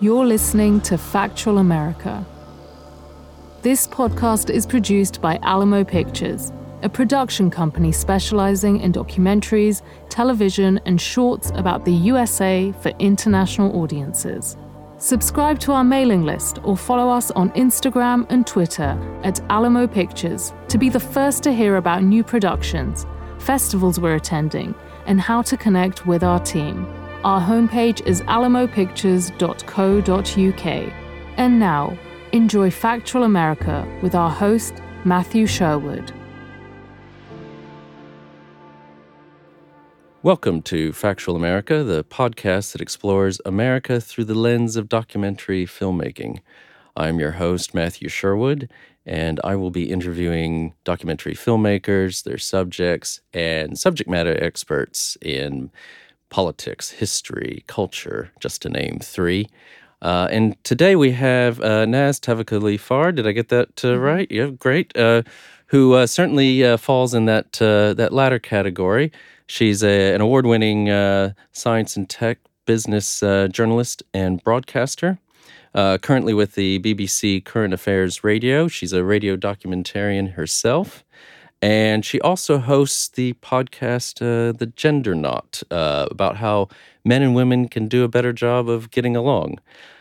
You're listening to Factual America. This podcast is produced by Alamo Pictures, a production company specializing in documentaries, television, and shorts about the USA for international audiences. Subscribe to our mailing list or follow us on Instagram and Twitter at Alamo Pictures to be the first to hear about new productions, festivals we're attending, and how to connect with our team. Our homepage is alamopictures.co.uk. And now, enjoy Factual America with our host, Matthew Sherwood. Welcome to Factual America, the podcast that explores America through the lens of documentary filmmaking. I'm your host, Matthew Sherwood, and I will be interviewing documentary filmmakers, their subjects, and subject matter experts in politics, history, culture, just to name three. Uh, and today we have uh, Naz Tavakoli Far, Did I get that uh, mm-hmm. right? Yeah, great. Uh, who uh, certainly uh, falls in that that latter category. She's a, an award winning uh, science and tech business uh, journalist and broadcaster. Uh, currently with the BBC Current Affairs Radio. She's a radio documentarian herself. And she also hosts the podcast, uh, The Gender Knot, uh, about how men and women can do a better job of getting along.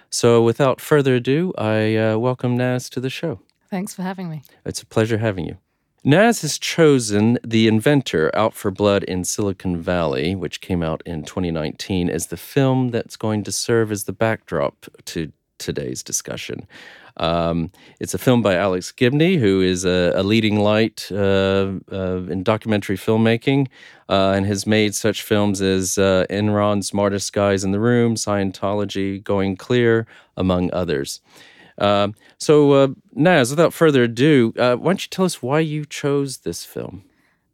So, without further ado, I uh, welcome Naz to the show. Thanks for having me. It's a pleasure having you. Naz has chosen The Inventor Out for Blood in Silicon Valley, which came out in 2019, as the film that's going to serve as the backdrop to today's discussion. Um, it's a film by Alex Gibney, who is a, a leading light uh, uh, in documentary filmmaking uh, and has made such films as uh, Enron, Smartest Guys in the Room, Scientology, Going Clear, among others. Um, so, uh, Naz, without further ado, uh, why don't you tell us why you chose this film?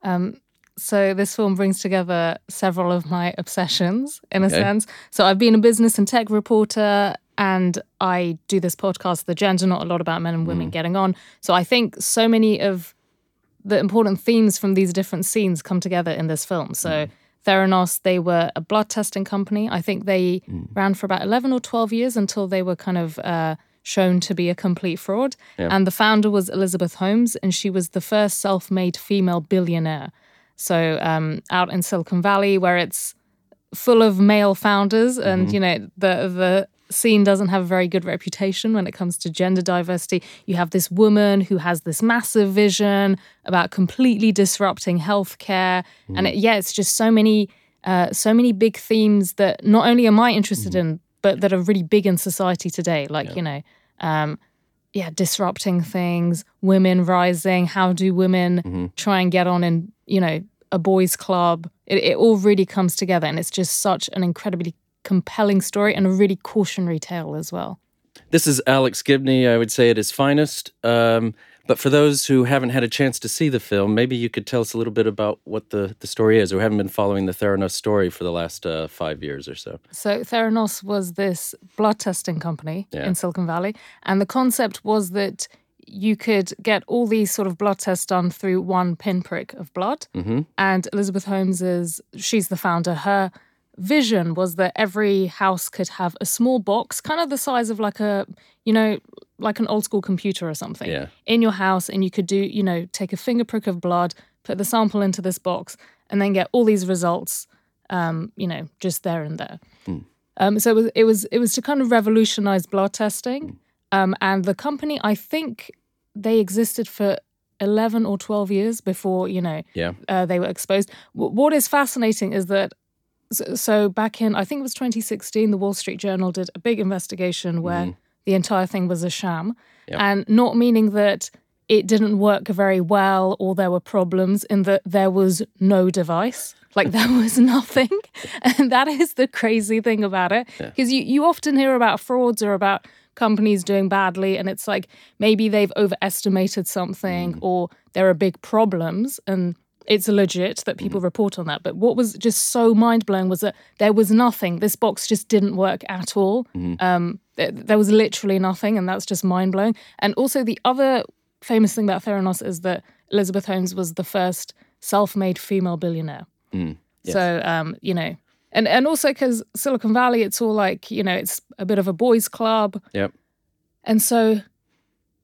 Um, so, this film brings together several of my obsessions, in a okay. sense. So, I've been a business and tech reporter, and I do this podcast, The Gender Knot a lot about men and women mm. getting on. So, I think so many of the important themes from these different scenes come together in this film. So, mm. Theranos, they were a blood testing company. I think they mm. ran for about 11 or 12 years until they were kind of. Uh, shown to be a complete fraud. Yeah. And the founder was Elizabeth Holmes, and she was the first self made female billionaire. So, um, out in Silicon Valley, where it's full of male founders, and mm-hmm. you know, the, the scene doesn't have a very good reputation when it comes to gender diversity. You have this woman who has this massive vision about completely disrupting healthcare, mm. and it, yeah, it's just so many, uh, so many big themes that not only am I interested mm. in, but that are really big in society today. Like, yeah. you know, um, yeah, disrupting things, women rising. How do women mm-hmm. try and get on in, you know, a boys' club? It, it all really comes together. And it's just such an incredibly compelling story and a really cautionary tale as well. This is Alex Gibney, I would say, at his finest. Um, but for those who haven't had a chance to see the film, maybe you could tell us a little bit about what the, the story is, or haven't been following the Theranos story for the last uh, five years or so. So, Theranos was this blood testing company yeah. in Silicon Valley. And the concept was that you could get all these sort of blood tests done through one pinprick of blood. Mm-hmm. And Elizabeth Holmes is, she's the founder. Her vision was that every house could have a small box, kind of the size of like a, you know, like an old school computer or something yeah. in your house. And you could do, you know, take a finger prick of blood, put the sample into this box, and then get all these results, um, you know, just there and there. Mm. Um, so it was, it was, it was to kind of revolutionize blood testing. Mm. Um, and the company, I think they existed for 11 or 12 years before, you know, yeah. Uh, they were exposed. W- what is fascinating is that so, back in, I think it was 2016, the Wall Street Journal did a big investigation where mm. the entire thing was a sham. Yep. And not meaning that it didn't work very well or there were problems in that there was no device. Like there was nothing. And that is the crazy thing about it. Because yeah. you, you often hear about frauds or about companies doing badly and it's like maybe they've overestimated something mm. or there are big problems and it's legit that people mm. report on that. But what was just so mind blowing was that there was nothing. This box just didn't work at all. Mm. Um, there, there was literally nothing, and that's just mind blowing. And also, the other famous thing about Theranos is that Elizabeth Holmes was the first self made female billionaire. Mm. Yes. So, um, you know, and and also because Silicon Valley, it's all like you know, it's a bit of a boys' club. Yep. And so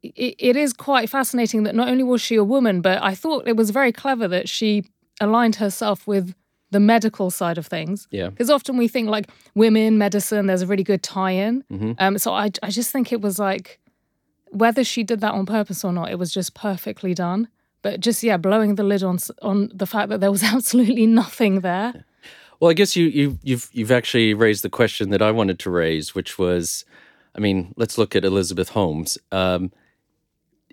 it, it is quite fascinating that not only was she a woman, but I thought it was very clever that she aligned herself with the medical side of things. Yeah. Because often we think like women, medicine, there's a really good tie in. Mm-hmm. Um, so I, I just think it was like, whether she did that on purpose or not, it was just perfectly done. But just, yeah, blowing the lid on on the fact that there was absolutely nothing there. Well, I guess you, you, you've, you've actually raised the question that I wanted to raise, which was, I mean, let's look at Elizabeth Holmes. Um,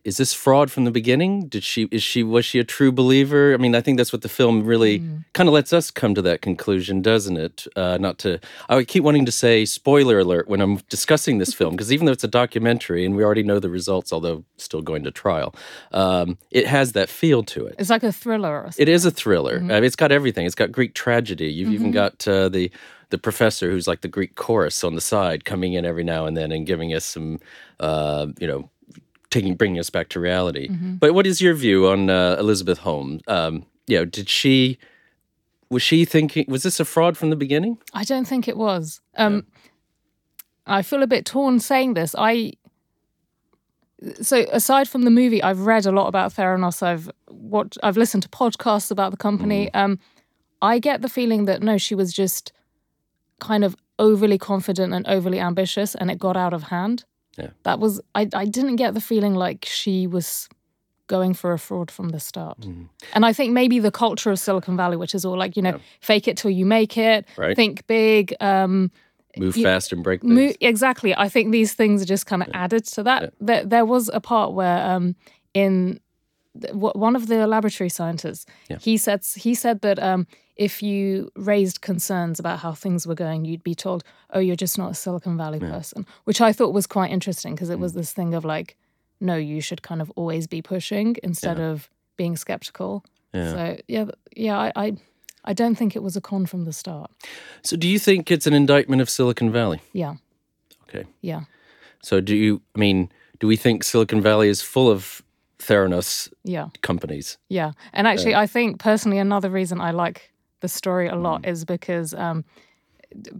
is this fraud from the beginning? Did she is she was she a true believer? I mean, I think that's what the film really mm. kind of lets us come to that conclusion, doesn't it? Uh, not to I keep wanting to say spoiler alert when I'm discussing this film because even though it's a documentary and we already know the results, although still going to trial, um, it has that feel to it. It's like a thriller. It is a thriller. Mm-hmm. I mean, it's got everything. It's got Greek tragedy. You've mm-hmm. even got uh, the the professor who's like the Greek chorus on the side coming in every now and then and giving us some, uh, you know, taking bringing us back to reality. Mm-hmm. But what is your view on uh, Elizabeth Holmes? Um, you know, did she was she thinking was this a fraud from the beginning? I don't think it was. Um, I feel a bit torn saying this. I so aside from the movie, I've read a lot about Theranos. I've what I've listened to podcasts about the company. Mm. Um, I get the feeling that no, she was just kind of overly confident and overly ambitious, and it got out of hand. Yeah. That was I I didn't get the feeling like she was going for a fraud from the start. Mm. And I think maybe the culture of Silicon Valley, which is all like, you know, yeah. fake it till you make it, right. think big, um, move you, fast and break things. Move, exactly. I think these things are just kind of yeah. added to that. There, there was a part where um, in one of the laboratory scientists, he said he said that um, if you raised concerns about how things were going, you'd be told, "Oh, you're just not a Silicon Valley yeah. person," which I thought was quite interesting because it was mm. this thing of like, no, you should kind of always be pushing instead yeah. of being skeptical. Yeah. So yeah, yeah, I, I, I don't think it was a con from the start. So do you think it's an indictment of Silicon Valley? Yeah. Okay. Yeah. So do you? I mean, do we think Silicon Valley is full of Theranos yeah. companies? Yeah, and actually, I think personally, another reason I like the story a lot mm. is because um,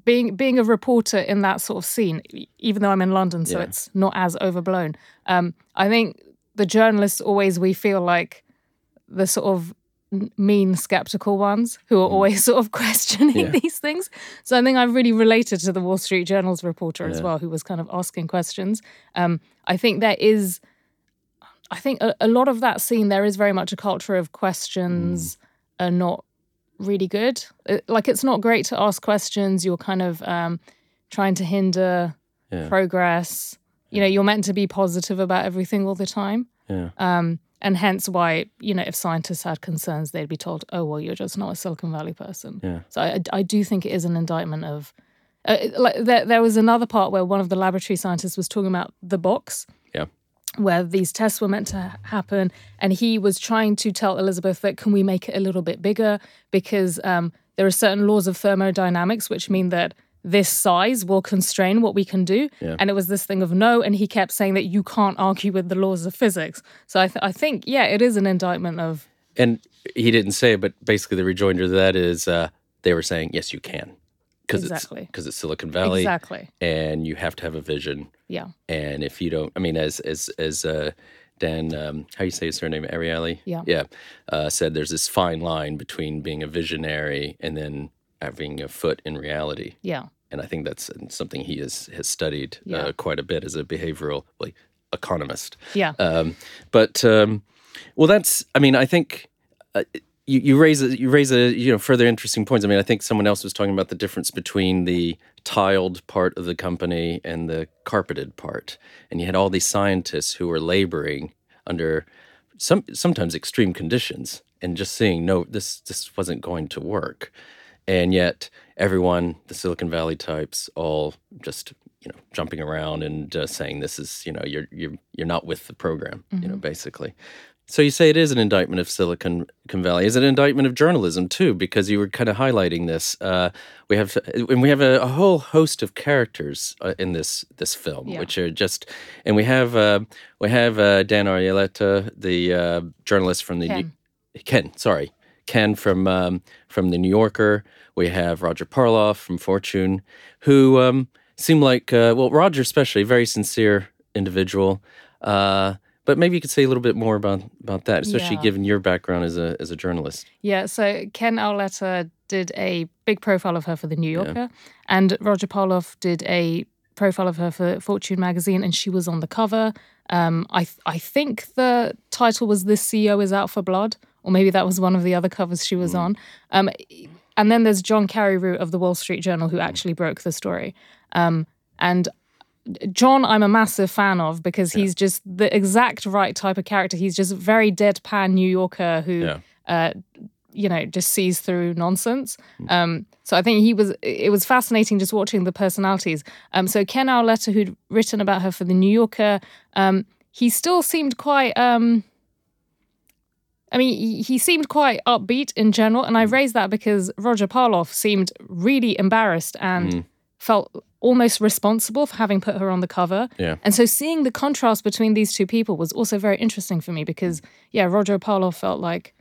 being being a reporter in that sort of scene, even though I'm in London, so yeah. it's not as overblown. Um, I think the journalists always we feel like the sort of mean skeptical ones who are mm. always sort of questioning yeah. these things so i think i really related to the wall street journal's reporter yeah. as well who was kind of asking questions um, i think there is i think a, a, lot of that scene there is very much a culture of questions mm. are not really good. It, like it's not great to ask questions. You're kind of um, trying to hinder yeah. progress. You know, you're meant to be positive about everything all the time. Yeah. Um, and hence why you know if scientists had concerns, they'd be told, "Oh, well, you're just not a Silicon Valley person." Yeah. So I, I do think it is an indictment of. Uh, like there, there was another part where one of the laboratory scientists was talking about the box. Where these tests were meant to happen. And he was trying to tell Elizabeth that can we make it a little bit bigger because um, there are certain laws of thermodynamics which mean that this size will constrain what we can do. Yeah. And it was this thing of no. And he kept saying that you can't argue with the laws of physics. So I, th- I think, yeah, it is an indictment of. And he didn't say, but basically the rejoinder to that is uh, they were saying, yes, you can because exactly. it's because it's Silicon Valley, exactly, and you have to have a vision. Yeah, and if you don't, I mean, as as as uh, Dan, um, how you say his surname, Ariely? Yeah, yeah, uh, said there's this fine line between being a visionary and then having a foot in reality. Yeah, and I think that's something he has has studied uh, yeah. uh, quite a bit as a behavioral like, economist. Yeah, um, but um, well, that's I mean, I think. Uh, you, you raise a, you raise a you know further interesting points. I mean, I think someone else was talking about the difference between the tiled part of the company and the carpeted part, and you had all these scientists who were laboring under some sometimes extreme conditions and just seeing no this this wasn't going to work, and yet everyone the Silicon Valley types all just you know jumping around and uh, saying this is you know you're you're you're not with the program mm-hmm. you know mm-hmm. basically so you say it is an indictment of Silicon Valley. Is it an indictment of journalism too? Because you were kind of highlighting this. Uh, we have and we have a, a whole host of characters uh, in this this film, yeah. which are just and we have uh, we have uh, Dan Ariely, the uh, journalist from the Ken. Ken. Sorry, Ken from um, from the New Yorker. We have Roger Parloff from Fortune, who um, seem like uh, well, Roger especially very sincere individual. Uh, but maybe you could say a little bit more about about that, especially yeah. given your background as a as a journalist. Yeah. So Ken Auletta did a big profile of her for the New Yorker, yeah. and Roger Parloff did a profile of her for Fortune magazine, and she was on the cover. Um, I th- I think the title was "This CEO is Out for Blood," or maybe that was one of the other covers she was mm. on. Um, and then there's John Carreyrou of the Wall Street Journal who actually broke the story. Um, and John, I'm a massive fan of because he's yeah. just the exact right type of character. He's just very deadpan New Yorker who, yeah. uh, you know, just sees through nonsense. Mm. Um, so I think he was. It was fascinating just watching the personalities. Um, so Ken Auletta, who'd written about her for the New Yorker, um, he still seemed quite. Um, I mean, he seemed quite upbeat in general, and I mm. raised that because Roger Parloff seemed really embarrassed and mm. Felt almost responsible for having put her on the cover. Yeah. And so seeing the contrast between these two people was also very interesting for me because, yeah, Roger Parloff felt like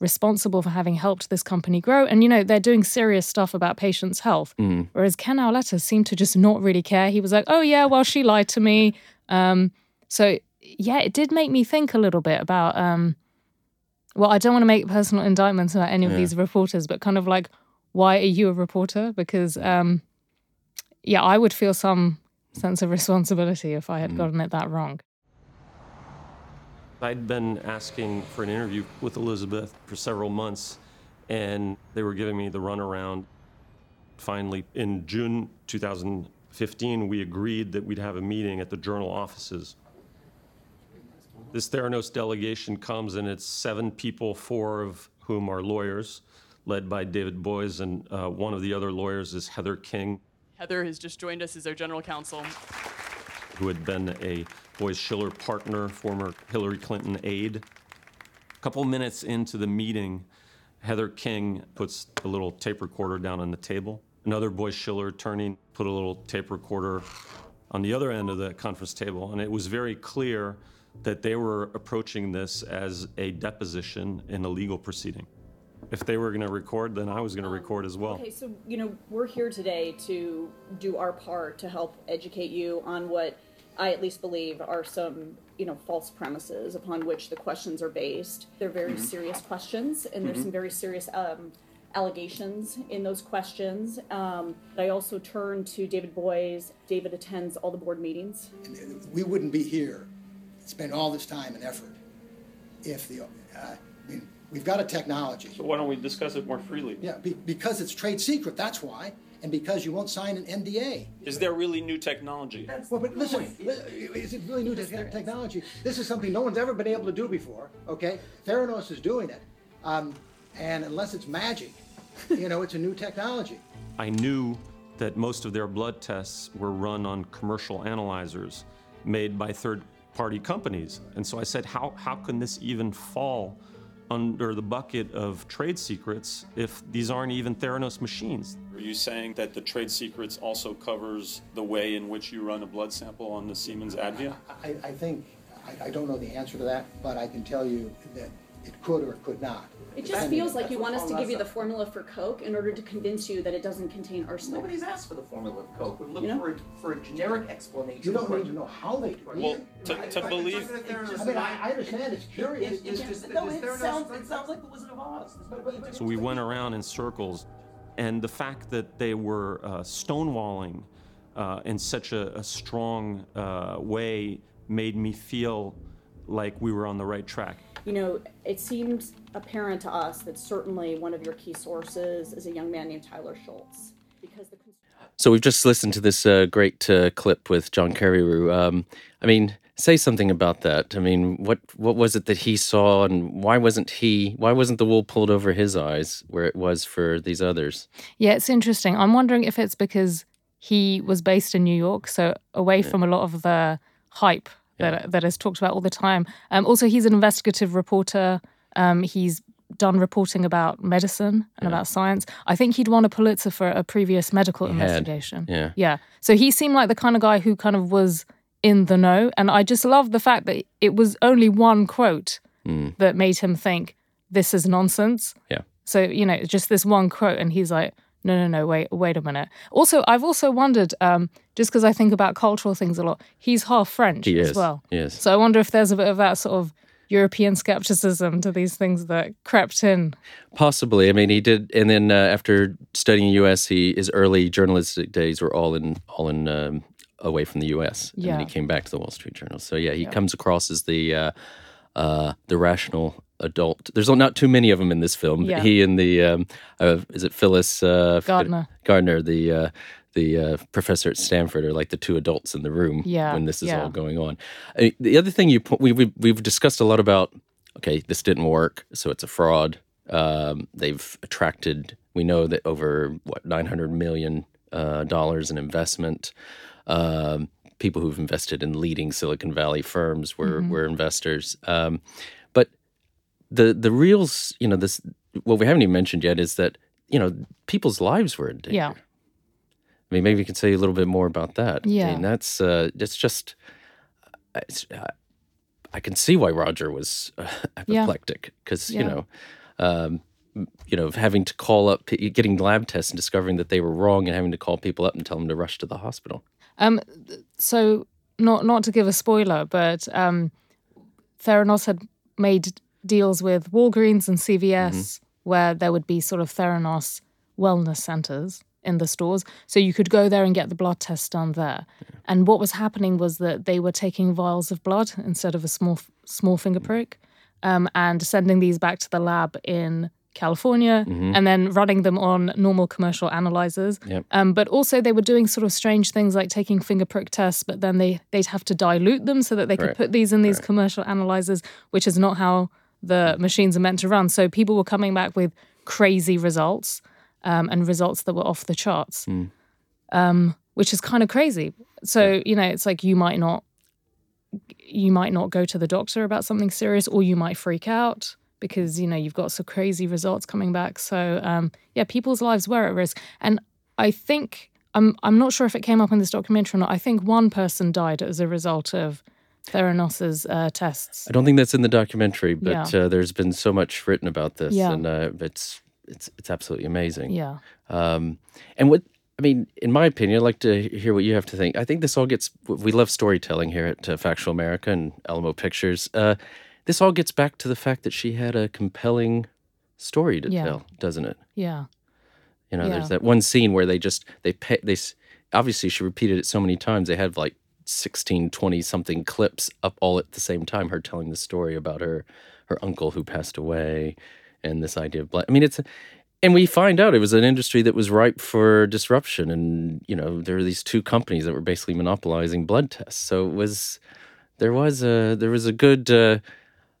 responsible for having helped this company grow. And, you know, they're doing serious stuff about patients' health. Mm. Whereas Ken Auletta seemed to just not really care. He was like, oh, yeah, well, she lied to me. Um, so, yeah, it did make me think a little bit about, um, well, I don't want to make personal indictments about any of yeah. these reporters, but kind of like, why are you a reporter? Because, um, yeah, I would feel some sense of responsibility if I had mm. gotten it that wrong. I'd been asking for an interview with Elizabeth for several months, and they were giving me the runaround. Finally, in June 2015, we agreed that we'd have a meeting at the journal offices. This Theranos delegation comes, and it's seven people, four of whom are lawyers, led by David Boies, and uh, one of the other lawyers is Heather King. Heather has just joined us as our general counsel. Who had been a Boies Schiller partner, former Hillary Clinton aide. A couple minutes into the meeting, Heather King puts a little tape recorder down on the table. Another Boies Schiller attorney put a little tape recorder on the other end of the conference table, and it was very clear that they were approaching this as a deposition in a legal proceeding if they were going to record, then I was going to um, record as well. Okay, so you know we're here today to do our part to help educate you on what I at least believe are some you know false premises upon which the questions are based. They're very mm-hmm. serious questions, and there's mm-hmm. some very serious. Um, allegations in those questions. Um, I also turn to David Boies. David attends all the board meetings. We wouldn't be here, spend all this time and effort if the, uh, I mean, We've got a technology. So why don't we discuss it more freely? Yeah, be, because it's trade secret, that's why. And because you won't sign an NDA. Is there really new technology? That's well, but listen, is it really new te- technology? This is something no one's ever been able to do before, okay? Theranos is doing it. Um, and unless it's magic, you know, it's a new technology. I knew that most of their blood tests were run on commercial analyzers made by third party companies. And so I said, how, how can this even fall under the bucket of trade secrets if these aren't even Theranos machines. Are you saying that the trade secrets also covers the way in which you run a blood sample on the Siemens Advia? I, I think, I, I don't know the answer to that, but I can tell you that it could or it could not. It just feels like you want us to give you the formula for Coke in order to convince you that it doesn't contain arsenic. Nobody's asked for the formula of Coke. We're looking You know? for, a, for a generic explanation. You don't need to know how they do it. Well, to, to believe, I mean, I, I understand it's curious. It, it, just, no, it sounds, it sounds like the Wizard of Oz. So we went around in circles, and the fact that they were uh, stonewalling uh, in such a, a strong uh, way made me feel like we were on the right track you know, it seems apparent to us that certainly one of your key sources is a young man named Tyler Shultz. Because the so we've just listened to this uh, great uh, clip with John Carreyrou. Um, I mean, say something about that. I mean, what what was it that he saw, and why wasn't he? Why wasn't the wool pulled over his eyes where it was for these others? Yeah, it's interesting. I'm wondering if it's because he was based in New York, so away yeah. from a lot of the hype that that is talked about all the time. Um, also, he's an investigative reporter. Um, he's done reporting about medicine and yeah. about science. I think he'd won a Pulitzer for a previous medical he investigation. Had. Yeah, yeah. So he seemed like the kind of guy who kind of was in the know, and I just love the fact that it was only one quote mm. that made him think this is nonsense. Yeah. So, you know, just this one quote, and he's like, no, no, no, wait, wait a minute. Also, I've also wondered, um, just because I think about cultural things a lot, he's half French He as well. yes. So I wonder if there's a bit of that sort of European skepticism to these things that crept in. Possibly. I mean, he did, and then uh, after studying U.S., he his early journalistic days were all in all in um, away from the U.S. And then he came back to the Wall Street Journal. So yeah, he comes across as the uh, uh, the rational adult. There's not too many of them in this film. Yeah. He and the um, uh, is it Phyllis uh, Gardner. Gardner, the uh, the uh, professor at Stanford, are like the two adults in the room Yeah, when this is yeah. all going on. Uh, the other thing you po- we, we we've discussed a lot about. Okay, this didn't work, so it's a fraud. Um, they've attracted. We know that over what nine hundred million uh, dollars in investment. Um, people who've invested in leading Silicon Valley firms were Mm-hmm. were investors. Um, but the the real, you know, this what we haven't even mentioned yet is that you know people's lives were in danger. Yeah. I mean, maybe you can say a little bit more about that. I Yeah. mean, that's uh, it's just. It's, uh, I can see why Roger was uh, apoplectic because you Yeah. know, um, you know, having to call up, getting lab tests and discovering that they were wrong, and having to call people up and tell them to rush to the hospital. Um, so not not to give a spoiler, but um, Theranos had made deals with Walgreens and CVS where there would be sort of Theranos wellness centers in the stores, so you could go there and get the blood test done there. And what was happening was that they were taking vials of blood instead of a small small finger prick, um, and sending these back to the lab in California, and then running them on normal commercial analyzers. Yep. Um, but also they were doing sort of strange things like taking finger prick tests, but then they they'd have to dilute them so that they could Right. put these in these commercial analyzers, which is not how the machines are meant to run. So people were coming back with crazy results um, and results that were off the charts, um, which is kind of crazy. So you know, it's like you might not you might not go to the doctor about something serious, or you might freak out because you know you've got some crazy results coming back. So um, yeah, people's lives were at risk, and I think I'm I'm not sure if it came up in this documentary or not. I think one person died as a result of Theranos's uh, tests. I don't think that's in the documentary, but Yeah. uh, there's been so much written about this, Yeah. and uh, it's it's it's absolutely amazing. Yeah, Um, and what I mean, in my opinion, I'd like to hear what you have to think. I think this all gets. We love storytelling here at uh, Factual America and Alamo Pictures. Uh, this all gets back to the fact that she had a compelling story to Yeah. tell, doesn't it? yeah, You know, Yeah. there's that one scene where they just they pay, they obviously she repeated it so many times. They had like 16, 20 something clips up all at the same time. Her telling the story about her her uncle who passed away, and this idea of blood. I mean, it's and we find out it was an industry that was ripe for disruption, and you know there were these two companies that were basically monopolizing blood tests. So it was there was a there was a good uh,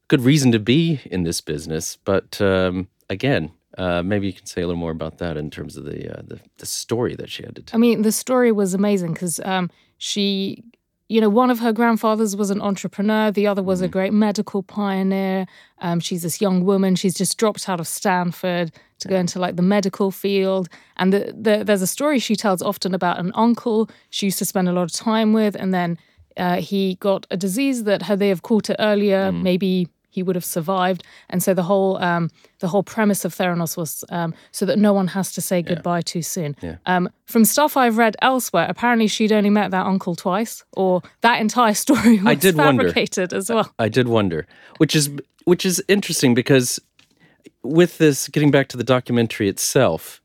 good reason to be in this business, but um, again. Uh, maybe you can say a little more about that in terms of the uh, the, the story that she had to tell. I mean, the story was amazing because um, she, you know, one of her grandfathers was an entrepreneur, the other was a great medical pioneer. Um, she's this young woman. She's just dropped out of Stanford to go into like the medical field. And the, the, there's a story she tells often about an uncle she used to spend a lot of time with, and then uh, he got a disease that had they have caught it earlier, maybe he would have survived. And so the whole um, the whole premise of Theranos was um, so that no one has to say goodbye too soon. Um, from stuff I've read elsewhere, apparently she'd only met that uncle twice, or that entire story was I did wonder. fabricated as well. I did wonder, which is which is interesting because with this, getting back to the documentary itself,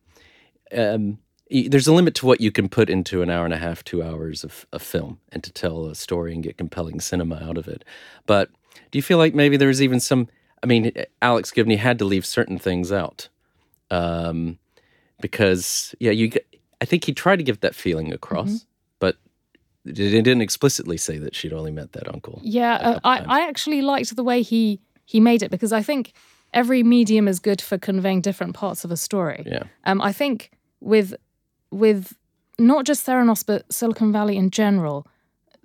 um, there's a limit to what you can put into an hour and a half, two hours of, of film, and to tell a story and get compelling cinema out of it. But do you feel like maybe there's even some? I mean, Alex Gibney had to leave certain things out um, because, yeah, you. I think he tried to give that feeling across, but it didn't explicitly say that she'd only met that uncle. Yeah, uh, I, I actually liked the way he he made it because I think every medium is good for conveying different parts of a story. Yeah. Um, I think with with not just Theranos but Silicon Valley in general,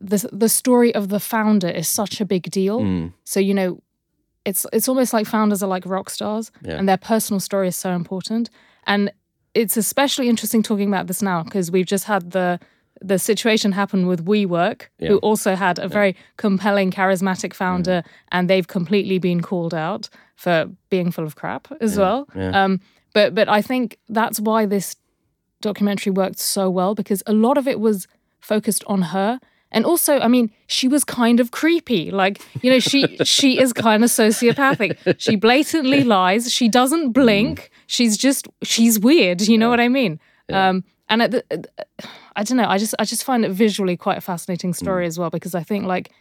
the the story of the founder is such a big deal. Mm. So you know, it's it's almost like founders are like rock stars, Yeah. and their personal story is so important. And it's especially interesting talking about this now because we've just had the the situation happen with WeWork, Yeah. who also had a very compelling, charismatic founder, and they've completely been called out for being full of crap as well. Um, but but I think that's why this documentary worked so well because a lot of it was focused on her. And also, I mean, she was kind of creepy. Like, you know, she she is kind of sociopathic. She blatantly lies. She doesn't blink. Mm. She's just she's weird. You know what I mean? Um, and at the, I don't know. I just I just find it visually quite a fascinating story mm. as well because I think like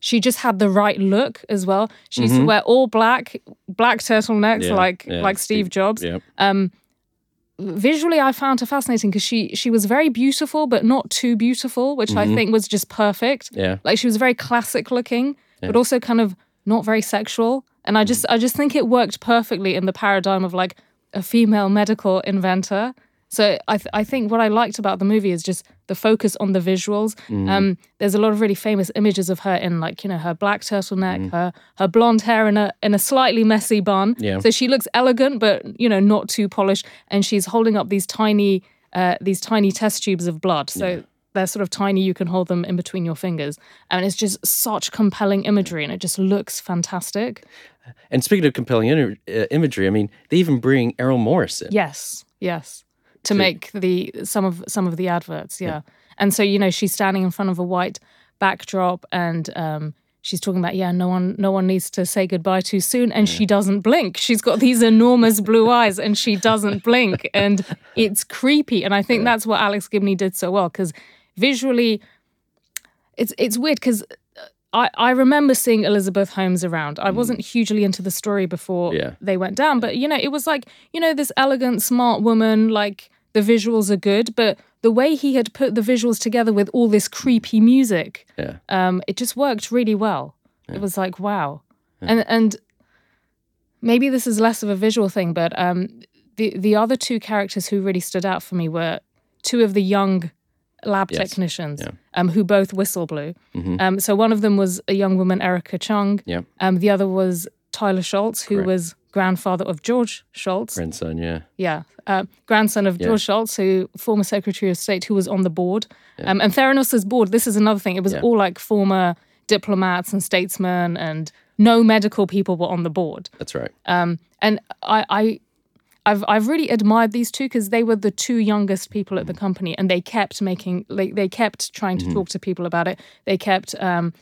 she just had the right look as well. She used to wear all black, black turtlenecks Yeah, like yeah, like Steve, Steve- Jobs Yep. Um, visually I found her fascinating because she she was very beautiful but not too beautiful, which I mm-hmm. think was just perfect. Yeah. Like she was very classic looking, but also kind of not very sexual. And I mm-hmm. just I just think it worked perfectly in the paradigm of like a female medical inventor. So I th- I think what I liked about the movie is just the focus on the visuals. Um, there's a lot of really famous images of her in like you know her black turtleneck, her her blonde hair in a in a slightly messy bun. Yeah. So she looks elegant, but you know not too polished, and she's holding up these tiny uh, these tiny test tubes of blood. So they're sort of tiny. You can hold them in between your fingers, and it's just such compelling imagery, and it just looks fantastic. And speaking of compelling inter- uh, imagery, I mean, they even bring Errol Morris in. Yes, yes, to make the some of some of the adverts. Yeah. and so you know she's standing in front of a white backdrop, and um, she's talking about yeah, no one no one needs to say goodbye too soon, and she doesn't blink. She's got these enormous blue eyes, and she doesn't blink, and it's creepy. And I think that's what Alex Gibney did so well because visually, it's it's weird because. I, I remember seeing Elizabeth Holmes around. I wasn't hugely into the story before Yeah. they went down, but you know, it was like, you know, this elegant, smart woman, like the visuals are good, but the way he had put the visuals together with all this creepy music, Yeah. um, it just worked really well. It was like, wow. And and maybe this is less of a visual thing, but um, the the other two characters who really stood out for me were two of the young lab Yes. technicians Yeah. um, who both whistle blew. Mhm. Um, so one of them was a young woman, Erika Cheung. Yeah. Um, the other was Tyler Shultz, who Correct. was grandfather of George Shultz. Grandson, yeah. Yeah, uh, grandson of Yeah. George Shultz, who former Secretary of State, who was on the board. Um, and Theranos's board. This is another thing. It was Yeah. all like former diplomats and statesmen, and no medical people were on the board. That's right. Um, and I, I, I've I've really admired these two because they were the two youngest people at the company, and they kept making like they kept trying Mm-hmm. to talk to people about it. They kept. Um,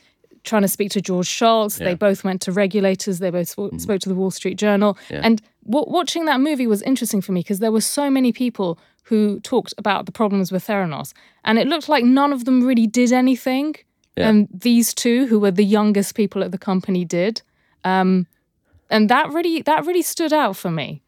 Trying to speak to George Shultz. Yeah. They both went to regulators. They both sp- spoke to the Wall Street Journal. Yeah. And w- watching that movie was interesting for me because there were so many people who talked about the problems with Theranos, and it looked like none of them really did anything. Yeah. And these two, who were the youngest people at the company, did. Um, and that really that really stood out for me.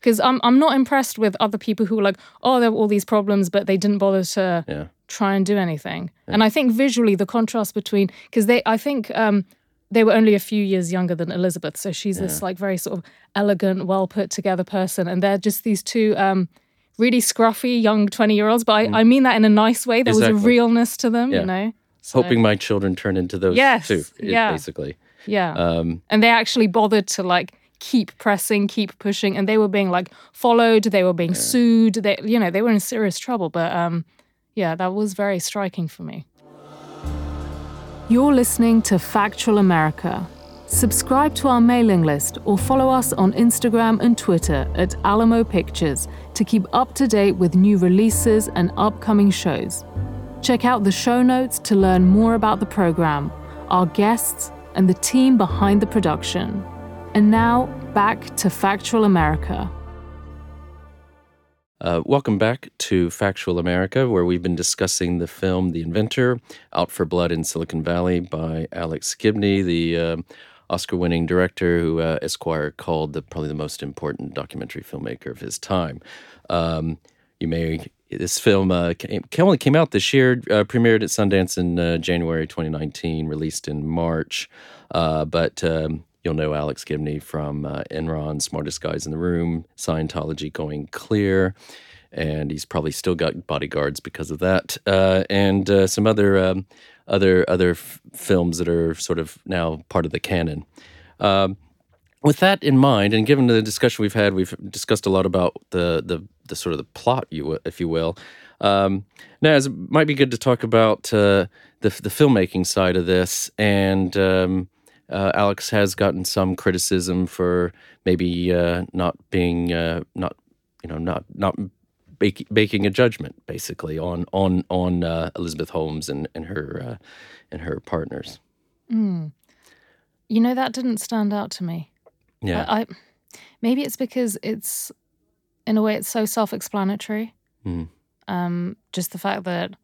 Because I'm I'm not impressed with other people who are like, oh, there were all these problems, but they didn't bother to Yeah. try and do anything. And I think visually the contrast between because they I think um, they were only a few years younger than Elizabeth, so she's this like very sort of elegant, well put together person, and they're just these two. Um, Really scruffy young twenty year olds, but I, I mean that in a nice way. There was a realness to them, Yeah. you know. So, Hoping my children turn into those Yes, too, yeah. basically. yeah. Um, and they actually bothered to like keep pressing keep pushing and they were being like followed they were being sued they you know they were in serious trouble but um yeah that was very striking for me. You're listening to factual america. Subscribe to our mailing list or follow us on instagram and twitter at alamo pictures to keep up to date with new releases and upcoming shows. Check out the show notes to learn more about the program, our guests, and the team behind the production. And now, back to Factual America. Uh, welcome back to Factual America, where we've been discussing the film The Inventor, Out for Blood in Silicon Valley by Alex Gibney, the uh, Oscar winning director who uh, Esquire called the, probably the most important documentary filmmaker of his time. Um, you may. This film uh, came, only came out this year, uh, premiered at Sundance in uh, January 2019, released in March. But um, You'll know Alex Gibney from uh, Enron, Smartest Guys in the Room, Scientology Going Clear, and he's probably still got bodyguards because of that, uh, and uh, some other um, other other f- films that are sort of now part of the canon. Um, with that in mind, and given the discussion we've had, we've discussed a lot about the the, the sort of the plot, you if you will. Um, now, it might be good to talk about uh, the the filmmaking side of this, and um, uh, Alex has gotten some criticism for maybe uh, not being uh, not you know not not making a judgment basically on on on uh, Elizabeth Holmes and and her uh, and her partners. Mm. You know that didn't stand out to me. Yeah, I, I maybe it's because it's in a way it's so self-explanatory. Mm. Um, just the fact that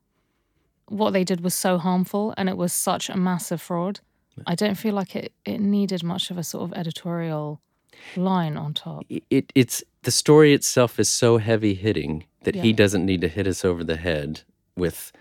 what they did was so harmful and it was such a massive fraud. I don't feel like it, it needed much of a sort of editorial line on top. It, it's the story itself is so heavy hitting that Yeah. he doesn't need to hit us over the head with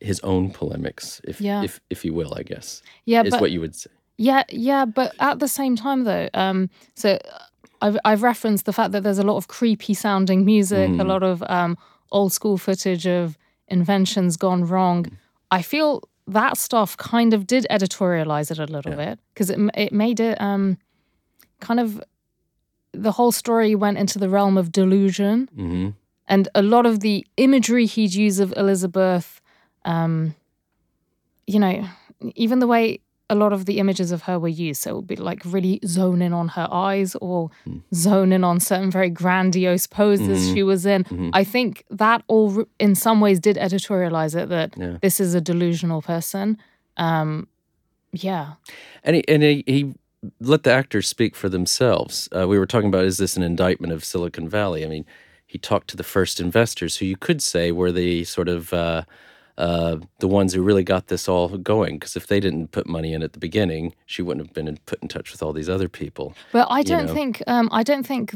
his own polemics, if Yeah. if if you will, I guess. Yeah, is but what you would say. Yeah, yeah, but at the same time, though, um, so uh, I've I've referenced the fact that there's a lot of creepy sounding music, a lot of um, old school footage of inventions gone wrong. I feel that stuff kind of did editorialize it a little bit because it it made it um, kind of the whole story went into the realm of delusion, hmm and a lot of the imagery he'd use of Elizabeth, um, you know, even the way a lot of the images of her were used, so it would be like really zone in on her eyes or zone in on certain very grandiose poses she was in. I think that all, in some ways, did editorialize it that Yeah. this is a delusional person. Um, yeah, And he, and he, he let the actors speak for themselves. Uh, we were talking about is this an indictment of Silicon Valley? I mean, he talked to the first investors, who you could say were the sort of uh, uh, the ones who really got this all going. Because if they didn't put money in at the beginning, she wouldn't have been in, put in touch with all these other people. But I don't know. think um, I don't think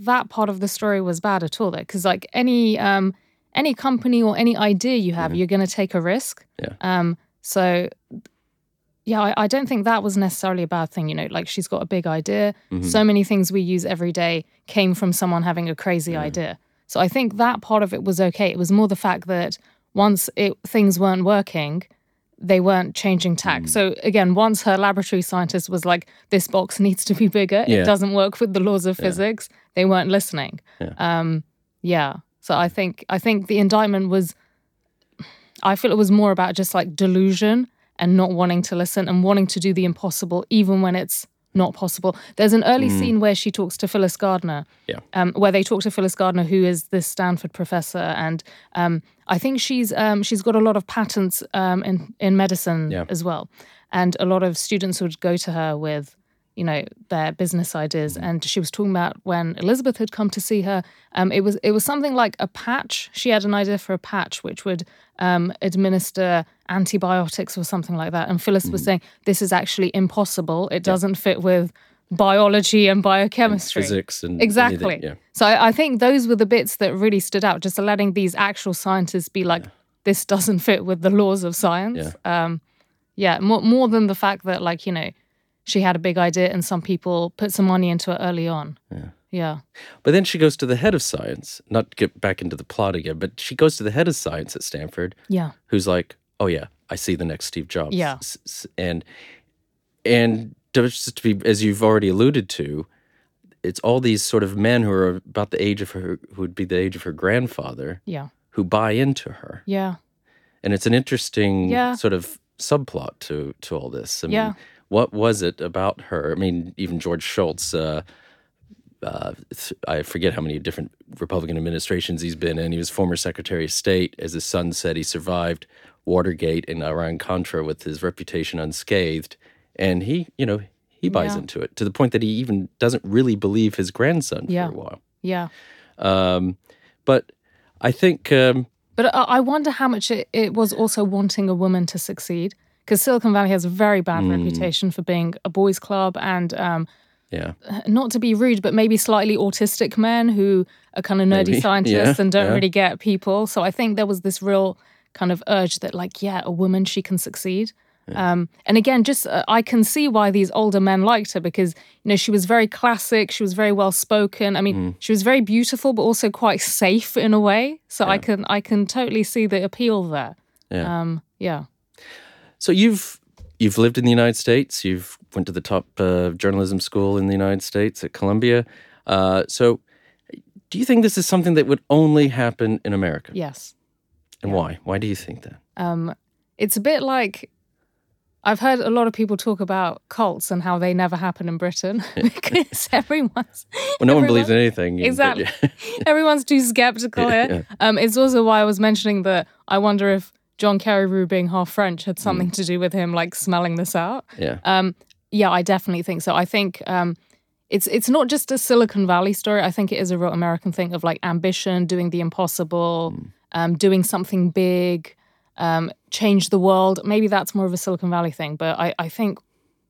that part of the story was bad at all. Though, because like any um, any company or any idea you have, you're going to take a risk. Yeah. Um. So, yeah, I, I don't think that was necessarily a bad thing. You know, like she's got a big idea. Mm-hmm. So many things we use every day came from someone having a crazy idea. So I think that part of it was okay. It was more the fact that once it things weren't working, they weren't changing tack. Mm. So again, once her laboratory scientist was like, "This box needs to be bigger. Yeah. It doesn't work with the laws of physics," they weren't listening. Yeah. Um, yeah. So I think I think the indictment was. I feel it was more about just like delusion and not wanting to listen and wanting to do the impossible, even when it's not possible. There's an early scene where she talks to Phyllis Gardner, Yeah. um, where they talk to Phyllis Gardner, who is this Stanford professor, and um, I think she's um, she's got a lot of patents um, in in medicine Yeah. as well, and a lot of students would go to her with you know their business ideas and she was talking about when elizabeth had come to see her um, it was it was something like a patch she had an idea for a patch which would um, administer antibiotics or something like that. And phyllis was saying this is actually impossible. It doesn't fit with biology and biochemistry. Physics and exactly. anything, yeah. so I, think those were the bits that really stood out just letting these actual scientists be like this doesn't fit with the laws of science. Um, yeah more, more than the fact that like you know she had a big idea and some people put some money into it early on. Yeah. yeah. But then she goes to the head of science, not to get back into the plot again, but she goes to the head of science at Stanford, yeah. who's like, "Oh yeah, I see the next Steve Jobs." Yeah. And and just to be as you've already alluded to, it's all these sort of men who are about the age of her, who would be the age of her grandfather, yeah who buy into her, yeah and it's an interesting Yeah. sort of subplot to to all this. I mean, Yeah. what was it about her? I mean, even George Schultz. Uh, uh, I forget how many different Republican administrations he's been in. He was former Secretary of State. As his son said, he survived Watergate and Iran Contra with his reputation unscathed. And he, you know, he buys Yeah. into it to the point that he even doesn't really believe his grandson Yeah. for a while. yeah Um, but I think, um, but I, wonder how much it, it was also wanting a woman to succeed because silicon valley has a very bad reputation for being a boys club and um, yeah, not to be rude, but maybe slightly autistic men who are kind of nerdy Maybe, scientists yeah, and don't yeah. really get people. So I think there was this real kind of urge that, like, yeah, a woman, she can succeed. Um, and again, just uh, I can see why these older men liked her because you know she was very classic, she was very well spoken. I mean, Mm. she was very beautiful, but also quite safe in a way. So I can I can totally see the appeal there. Yeah. Um, yeah. So you've you've lived in the United States. You've went to the top uh, journalism school in the United States at Columbia. Uh, so Do you think this is something that would only happen in America? Yes. And why? Why do you think that? Um, it's a bit like I've heard a lot of people talk about cults and how they never happen in Britain because everyone's well, no one believes in anything. Exactly, everyone's too skeptical here. Yeah. Um, it's also why I was mentioning that I wonder if John Carreyrou being half French had something mm. to do with him like smelling this out. Yeah. Um, yeah, I definitely think so. I think um, it's it's not just a Silicon Valley story. I think it is a real American thing of like ambition, doing the impossible, mm. um, doing something big um, change the world. Maybe that's more of a Silicon Valley thing, but I, I think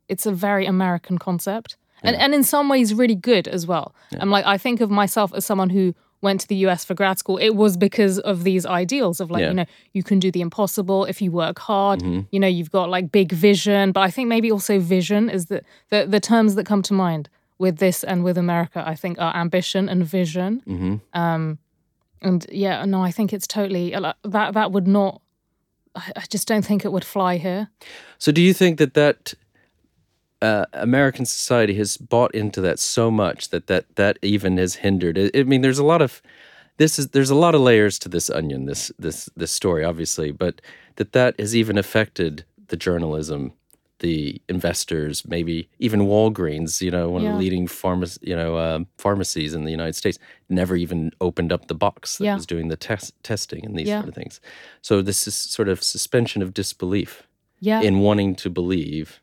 it's a very American concept. Yeah. And, and in some ways, really good as well. Yeah. I'm like, I think of myself as someone who went to the US for grad school, it was because of these ideals of like, yeah. you know, you can do the impossible if you work hard. Mm-hmm. You know, you've got like big vision. But I think maybe also vision is the, the, the terms that come to mind with this and with America, I think are ambition and vision. Mm-hmm. Um, and yeah, no, I think it's totally that that would not I just don't think it would fly here. So, do you think that that uh, American society has bought into that so much that that that even has hindered? I, I mean, there's a lot of this is there's a lot of layers to this onion, this this this story, obviously, but that that has even affected the journalism the investors, maybe even Walgreens, you know, one yeah. of the leading pharma, you know, uh, pharmacies in the United States, never even opened up the box that yeah. was doing the test testing and these yeah. sort of things. So this is sort of suspension of disbelief yeah. in wanting to believe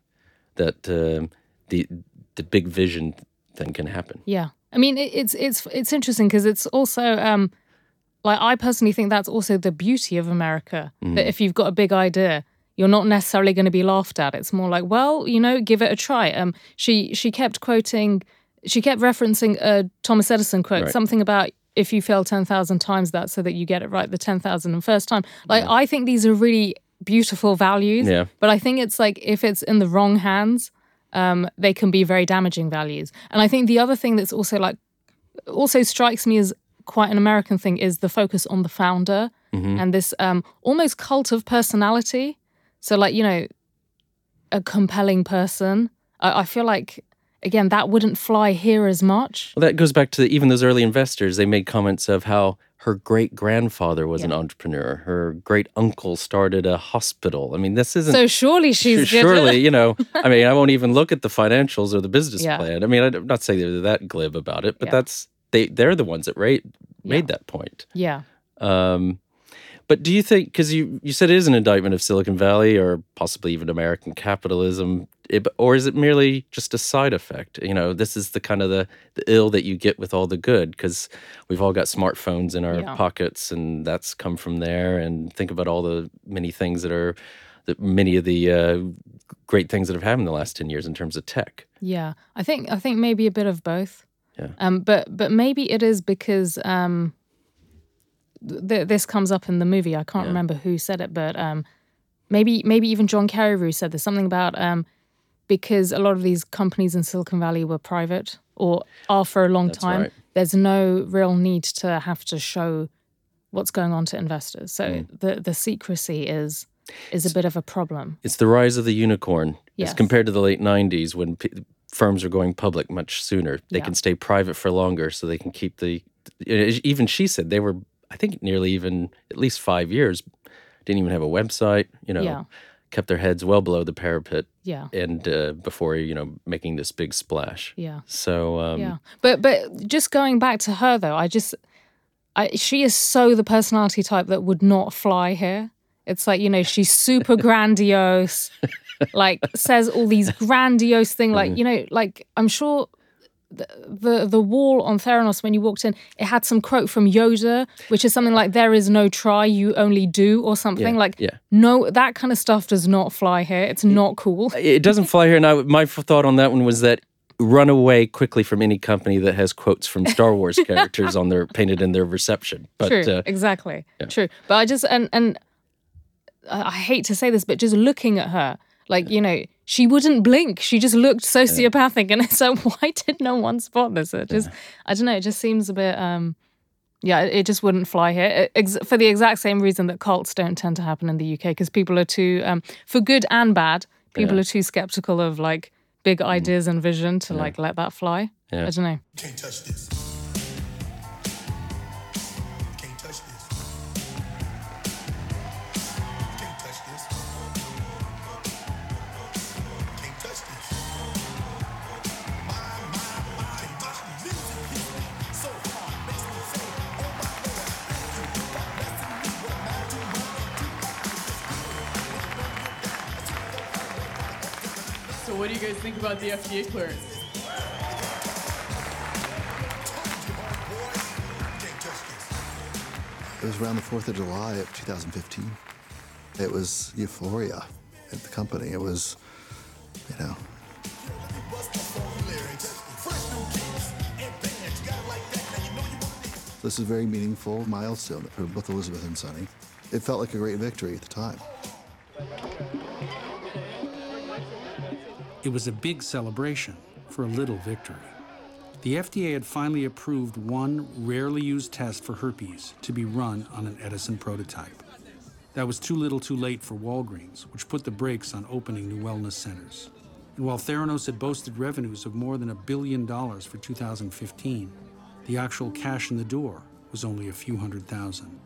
that um, the the big vision thing can happen. Yeah, I mean, it, it's it's it's interesting because it's also. Um, like I personally think that's also the beauty of America. Mm. That if you've got a big idea, you're not necessarily going to be laughed at. It's more like, well, you know, give it a try. Um, she she kept quoting, she kept referencing a Thomas Edison quote, right. something about if you fail ten thousand times, that so that you get it right the ten thousand and first time. Like yeah. I think these are really beautiful values. Yeah. But I think it's like if it's in the wrong hands, um, they can be very damaging values. And I think the other thing that's also like also strikes me as quite an American thing is the focus on the founder mm-hmm. and this um, almost cult of personality. So, like, you know, a compelling person. I, I feel like again that wouldn't fly here as much. Well, that goes back to the, even those early investors. They made comments of how her great grandfather was yeah. an entrepreneur. Her great uncle started a hospital. I mean, this isn't. So surely she's surely you know. I mean, I won't even look at the financials or the business yeah. plan. I mean, I'm not saying they're that glib about it, but yeah. that's they. They're the ones that rate, made that point. Yeah. Um, but do you think, because you, you said it is an indictment of Silicon Valley or possibly even American capitalism, it, or is it merely just a side effect? You know, this is the kind of the, the ill that you get with all the good because we've all got smartphones in our yeah. pockets and that's come from there. And think about all the many things that are, that many of the uh, great things that have happened in the last 10 years in terms of tech. Yeah. I think, I think maybe a bit of both. Yeah. Um, but, but maybe it is because, um, th- this comes up in the movie. I can't yeah. remember who said it, but um, maybe maybe even John Carreyrou said there's something about um, because a lot of these companies in Silicon Valley were private or are for a long That's time. Right. There's no real need to have to show what's going on to investors. So mm. the the secrecy is is a bit of a problem. It's the rise of the unicorn yes. as compared to the late 90s when p- firms are going public much sooner. They yeah. can stay private for longer so they can keep the even she said they were I think nearly even at least five years. Didn't even have a website. You know, yeah. Kept their heads well below the parapet. Yeah. And uh, before you know making this big splash. Yeah. So. Um, yeah. But but just going back to her though, I just, I she is so the personality type that would not fly here. It's like you know she's super grandiose. like says all these grandiose things like mm-hmm. you know like i'm sure the, the wall on Theranos when you walked in, it had some quote from Yoda, which is something like "There is no try, you only do," or something yeah, like. Yeah. No, that kind of stuff does not fly here. It's not cool. It doesn't fly here. Now, my thought on that one was that run away quickly from any company that has quotes from Star Wars characters on their painted in their reception. But, True, uh, exactly. Yeah. True, but I just and and I hate to say this, but just looking at her, like you know she wouldn't blink. She just looked sociopathic, and it's like, why did no one spot this? It just, yeah. I don't know. It just seems a bit, um, yeah, it just wouldn't fly here it, for the exact same reason that cults don't tend to happen in the UK because people are too, um, for good and bad, people yeah. are too skeptical of like big mm. ideas and vision to yeah. like let that fly. I don't know. Can't touch this. So what do you guys think about the FDA clearance? It was around the 4th of July of 2015. It was euphoria at the company. It was, you know. This is a very meaningful milestone for both Elizabeth and Sunny. It felt like a great victory at the time. It was a big celebration for a little victory. The FDA had finally approved one rarely used test for herpes to be run on an Edison prototype. That was too little too late for Walgreens, which put the brakes on opening new wellness centers. And while Theranos had boasted revenues of more than a billion dollars for 2015, the actual cash in the door was only a few hundred thousand.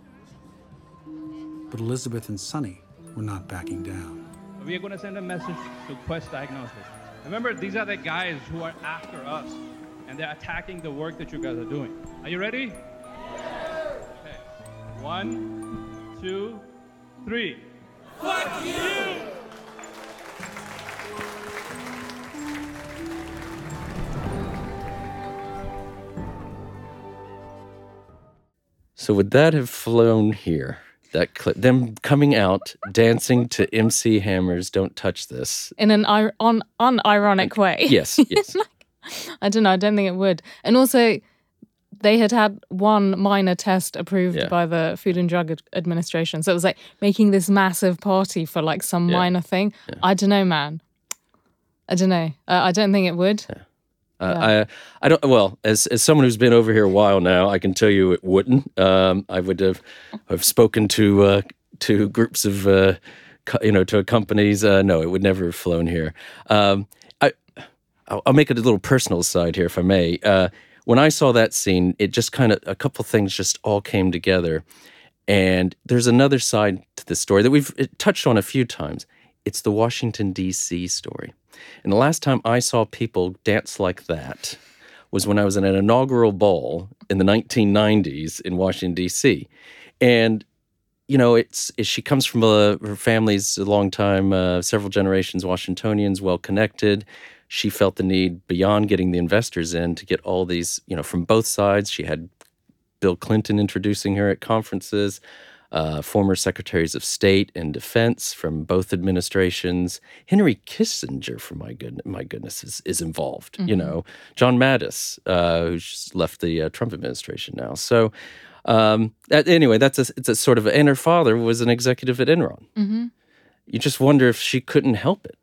But Elizabeth and Sunny were not backing down. We are going to send a message to Quest Diagnostics. Remember, these are the guys who are after us, and they're attacking the work that you guys are doing. Are you ready? Okay. One, two, three. Fuck you! So would that have flown here? That clip, them coming out dancing to MC Hammer's "Don't Touch This" in an ir- on unironic way. Yes, yes. like, I don't know. I don't think it would. And also, they had had one minor test approved Yeah. by the Food and Drug Ad- Administration, so it was like making this massive party for like some Yeah. minor thing. I don't know, man. I don't know. Uh, I don't think it would. Uh, I I don't well as as someone who's been over here a while now, I can tell you it wouldn't. Um, I would have have spoken to uh, to groups of uh, co- you know to companies. Uh, no, it would never have flown here. Um, I I'll, I'll make it a little personal side here, if I may. Uh, when I saw that scene, it just kind of a couple things just all came together. And there's another side to the story that we've touched on a few times. It's the Washington, D.C. story. And the last time I saw people dance like that was when I was at an inaugural ball in the 1990s in Washington, D.C. And, you know, it's, it, she comes from a, her family's a long time, uh, several generations Washingtonians, well connected. She felt the need beyond getting the investors in to get all these, you know, from both sides. She had Bill Clinton introducing her at conferences, uh, former secretaries of state and defense from both administrations. Henry Kissinger, for my goodness, my goodness, is, is involved. You know, John Mattis, uh, who's just left the uh, Trump administration now. So, um, that- anyway, that's a, it's a sort of, and her father was an executive at Enron. Mm-hmm. You just wonder if she couldn't help it.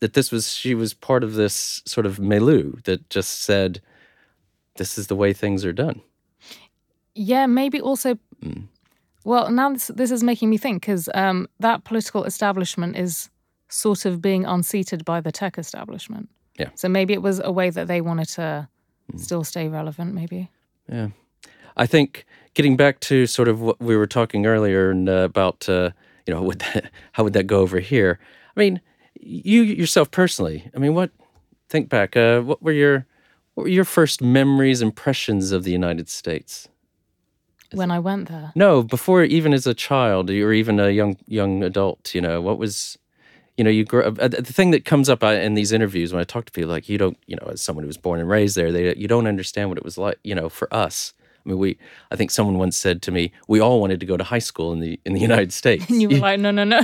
That this was, she was part of this sort of milieu that just said, this is the way things are done. Yeah, maybe also. Mm. Well, now this, this is making me think because um, that political establishment is sort of being unseated by the tech establishment. Yeah. Mm. So maybe it was a way that they wanted to still stay relevant. Maybe. Yeah. I think getting back to sort of what we were talking earlier and uh, about, uh, you know, would that, how would that go over here? I mean, you yourself personally, I mean, what, think back, uh, what were your, what were your first memories, impressions of the United States? When I went there, No, before even as a child or even a young young adult, you know, what was, you know, you grow. Uh, the thing that comes up uh, in these interviews when I talk to people, like you don't, you know, as someone who was born and raised there, they you don't understand what it was like, you know, for us. I mean, we. I think someone once said to me, we all wanted to go to high school in the in the United States. and you were like, no, no, no.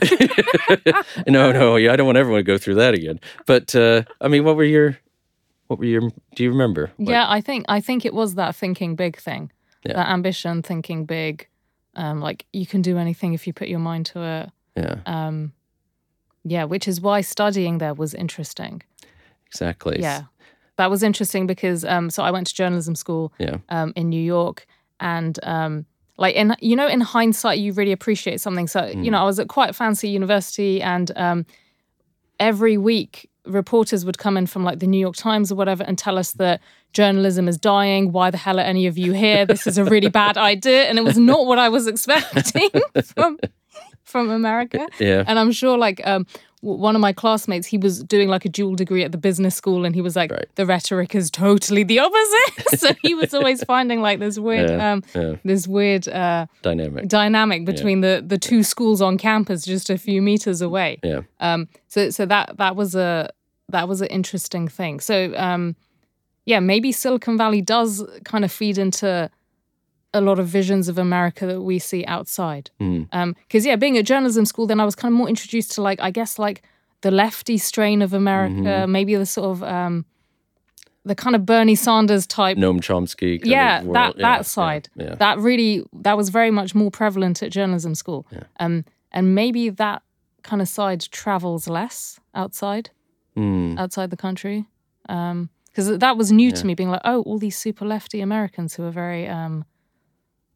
no, no, yeah, I don't want everyone to go through that again. But uh, I mean, what were your, what were your? Do you remember? Yeah, I think I think it was that thinking big thing, Yeah. that ambition, thinking big. Um, like you can do anything if you put your mind to it. Yeah, Um, yeah, which is why studying there was interesting. exactly. Yeah, that was interesting because um, so I went to journalism school Yeah. um, in New York, and um, like in you know in hindsight you really appreciate something. So you know I was at quite a fancy university, and um, every week reporters would come in from like the New York Times or whatever and tell us that journalism is dying. Why the hell are any of you here? This is a really bad idea, and it was not what I was expecting from from America. Yeah. And I'm sure like um one of my classmates, he was doing like a dual degree at the business school and he was like, Right. the rhetoric is totally the opposite. so he was always finding like this weird Yeah, um yeah. this weird uh Dynamic. dynamic between the the two schools on campus just a few meters away. Yeah. Um so so that that was a that was an interesting thing. So um, yeah, maybe Silicon Valley does kind of feed into a lot of visions of America that we see outside. Because mm. um, yeah, being at journalism school, then I was kind of more introduced to like I guess like the lefty strain of America, mm-hmm. maybe the sort of um, the kind of Bernie Sanders type, Noam Chomsky, yeah, that yeah, that side, yeah, yeah. that really that was very much more prevalent at journalism school, um, and maybe that kind of side travels less outside, mm. outside the country, because um, that was new to me, being like, oh, all these super lefty Americans who are very, um,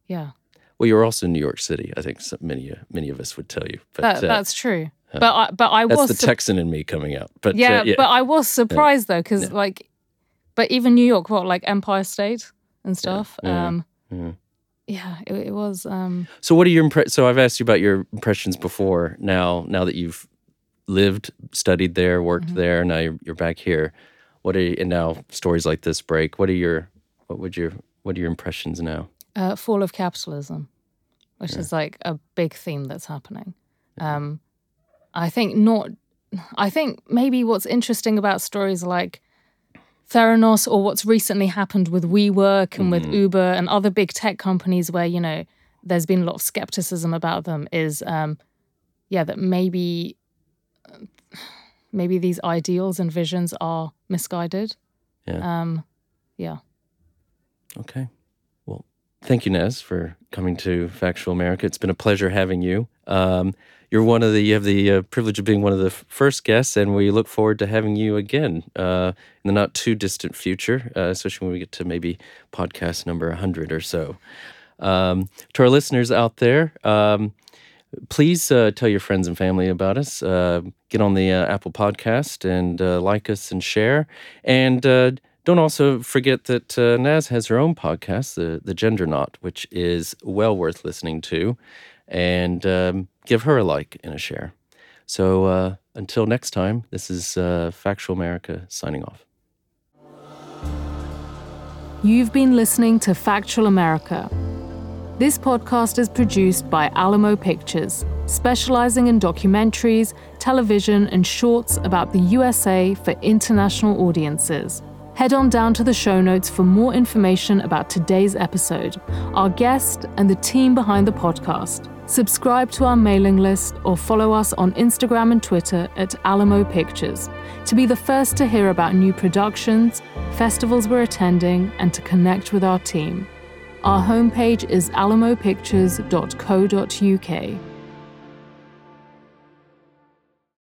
yeah. Well, you're also in New York City. I think many many of us would tell you. But, that, uh, that's true. Uh, but I, but I that's was the su- Texan in me coming out. But yeah, uh, yeah. but I was surprised though because like but even New York, what like Empire State and stuff. Yeah, um, yeah. yeah it, it, was. Um, so, what are your impressions? So, I've asked you about your impressions before. Now, now that you've lived, studied there, worked mm-hmm. there, now you're, you're back here. What are you, and now stories like this break? What are your what would your what are your impressions now? Uh, fall of capitalism, which yeah. is like a big theme that's happening. Um, I think not. I think maybe what's interesting about stories like Theranos or what's recently happened with WeWork and mm with mm-hmm. Uber and other big tech companies where, you know, there's been a lot of skepticism about them is, um, yeah, that maybe, maybe these ideals and visions are misguided. Yeah. Um, yeah. Okay. Thank you, Naz, for coming to Factual America. It's been a pleasure having you. Um, you're one of the you have the uh, privilege of being one of the f- first guests, and we look forward to having you again uh, in the not too distant future, uh, especially when we get to maybe podcast number 100 or so. Um, to our listeners out there, um, please uh, tell your friends and family about us. Uh, get on the uh, Apple Podcast and like us and share. And don't also forget that Naz has her own podcast, the the Gender Knot, which is well worth listening to and um, give her a like and a share. So uh, until next time, this is uh, Factual America signing off. You've been listening to Factual America. This podcast is produced by Alamo Pictures, specializing in documentaries, television, and shorts about the USA for international audiences. Head on down to the show notes for more information about today's episode, our guest, and the team behind the podcast. Subscribe to our mailing list or follow us on Instagram and Twitter at Alamo Pictures to be the first to hear about new productions, festivals we're attending, and to connect with our team. Our homepage is alamopictures.co.uk.